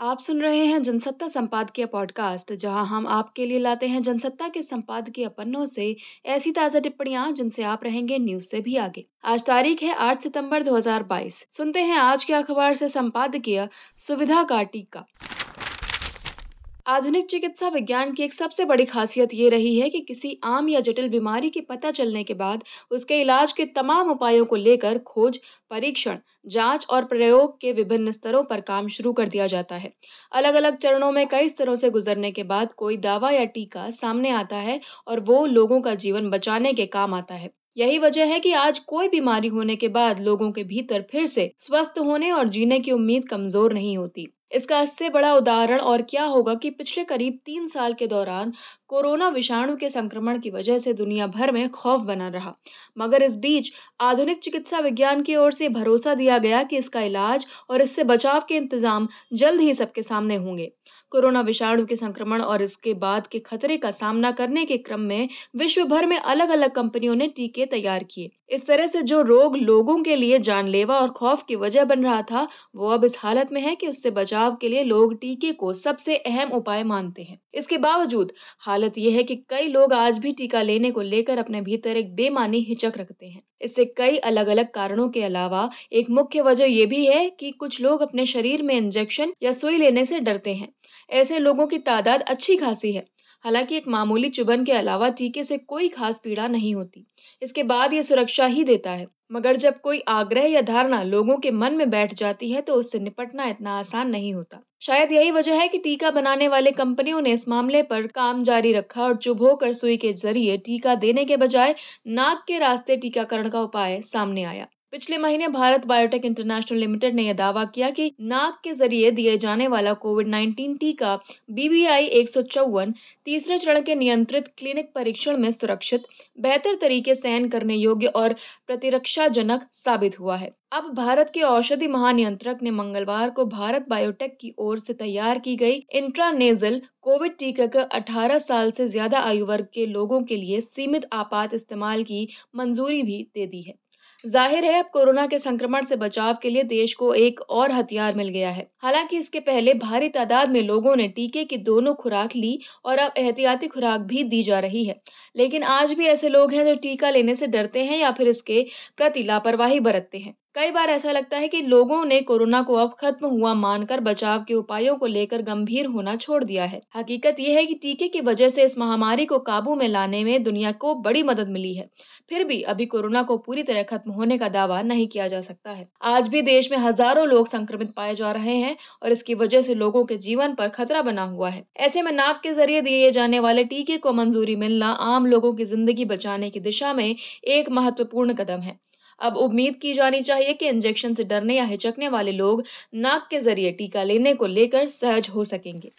आप सुन रहे हैं जनसत्ता संपादकीय पॉडकास्ट जहाँ हम आपके लिए लाते हैं जनसत्ता के संपादकीय पन्नों से ऐसी ताज़ा टिप्पणियाँ जिनसे आप रहेंगे न्यूज़ से भी आगे। आज तारीख है 8 सितंबर 2022 सुनते हैं आज के अखबार से संपादकीय सुविधा का टीका। आधुनिक चिकित्सा विज्ञान की एक सबसे बड़ी खासियत ये रही है कि किसी आम या जटिल बीमारी के पता चलने के बाद उसके इलाज के तमाम उपायों को लेकर खोज, परीक्षण, जाँच और प्रयोग के विभिन्न स्तरों पर काम शुरू कर दिया जाता है। अलग अलग चरणों में कई स्तरों से गुजरने के बाद कोई दावा या टीका सामने आता है और वो लोगों का जीवन बचाने के काम आता है। यही वजह है कि आज कोई बीमारी होने के बाद लोगों के भीतर फिर से स्वस्थ होने और जीने की उम्मीद कमज़ोर नहीं होती। इसका इससे बड़ा उदाहरण और क्या होगा कि पिछले करीब तीन साल के दौरान कोरोना विषाणु के संक्रमण की वजह से दुनिया भर में खौफ बना रहा। मगर इस बीच आधुनिक चिकित्सा विज्ञान की ओर से भरोसा दिया गया कि इसका इलाज और इससे बचाव के इंतज़ाम जल्द ही सबके सामने होंगे। कोरोना विषाणु के संक्रमण और इसके बाद के खतरे का सामना करने के क्रम में विश्व भर में अलग अलग कंपनियों ने टीके तैयार किए। इस तरह से जो रोग लोगों के लिए जानलेवा और खौफ की वजह बन रहा था, वो अब इस हालत में है कि उससे बचाव के लिए लोग टीके को सबसे अहम उपाय मानते हैं। इसके बावजूद हालत यह है कि कई लोग आज भी टीका लेने को लेकर अपने भीतर एक बेमानी हिचक रखते हैं। इससे कई अलग अलग कारणों के अलावा एक मुख्य वजह यह भी है कि कुछ लोग अपने शरीर में इंजेक्शन या सुई लेने से डरते हैं। ऐसे लोगों की तादाद अच्छी खासी है। हालाँकि एक मामूली चुभन के अलावा टीके से कोई खास पीड़ा नहीं होती। इसके बाद ये सुरक्षा ही देता है। मगर जब कोई आग्रह या धारणा लोगों के मन में बैठ जाती है तो उससे निपटना इतना आसान नहीं होता। शायद यही वजह है कि टीका बनाने वाले कंपनियों ने इस मामले पर काम जारी रखा और चुभ होकर सुई के ज़रिए टीका देने के बजाय नाक के रास्ते टीकाकरण का उपाय सामने आया। पिछले महीने भारत बायोटेक इंटरनेशनल लिमिटेड ने यह दावा किया कि नाक के ज़रिए दिए जाने वाला कोविड 19 टीका बीबीआई एक तीसरे चरण के नियंत्रित क्लिनिक परीक्षण में सुरक्षित, बेहतर तरीके सहन करने योग्य और प्रतिरक्षाजनक साबित हुआ है। अब भारत के औषधि महानियंत्रक ने मंगलवार को भारत बायोटेक की ओर से तैयार की गई इंट्रानेजल कोविड टीका का 18 साल से ज़्यादा आयु वर्ग के लोगों के लिए सीमित आपात इस्तेमाल की मंजूरी भी दे दी है। ज़ाहिर है, अब कोरोना के संक्रमण से बचाव के लिए देश को एक और हथियार मिल गया है। हालाँकि इसके पहले भारी तादाद में लोगों ने टीके की दोनों खुराक ली और अब एहतियाती खुराक भी दी जा रही है। लेकिन आज भी ऐसे लोग हैं जो टीका लेने से डरते हैं या फिर इसके प्रति लापरवाही बरतते हैं। कई बार ऐसा लगता है कि लोगों ने कोरोना को अब खत्म हुआ मानकर बचाव के उपायों को लेकर गंभीर होना छोड़ दिया है। हकीकत यह है कि टीके की वजह से इस महामारी को काबू में लाने में दुनिया को बड़ी मदद मिली है। फिर भी अभी कोरोना को पूरी तरह खत्म होने का दावा नहीं किया जा सकता है। आज भी देश में हज़ारों लोग संक्रमित पाए जा रहे हैं और इसकी वजह से लोगों के जीवन पर खतरा बना हुआ है। ऐसे में नाक के ज़रिए दिए जाने वाले टीके को मंजूरी मिलना आम लोगों की ज़िंदगी बचाने की दिशा में एक महत्वपूर्ण कदम है। अब उम्मीद की जानी चाहिए कि इंजेक्शन से डरने या हिचकने वाले लोग नाक के ज़रिए टीका लेने को लेकर सहज हो सकेंगे।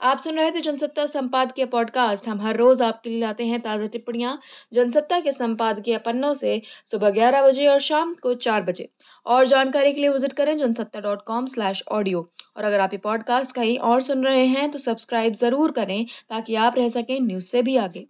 आप सुन रहे थे जनसत्ता संपादकीय पॉडकास्ट। हम हर रोज आपके लिए लाते हैं ताज़ा टिप्पणियाँ। जनसत्ता के संपादकीय पन्नों से सुबह ग्यारह बजे और शाम को चार बजे। और जानकारी के लिए विज़िट करें Jansatta dot com slash audio. और अगर आप ये पॉडकास्ट कहीं और सुन रहे हैं तो सब्सक्राइब ज़रूर करें ताकि आप रह सकें न्यूज़ से भी आगे।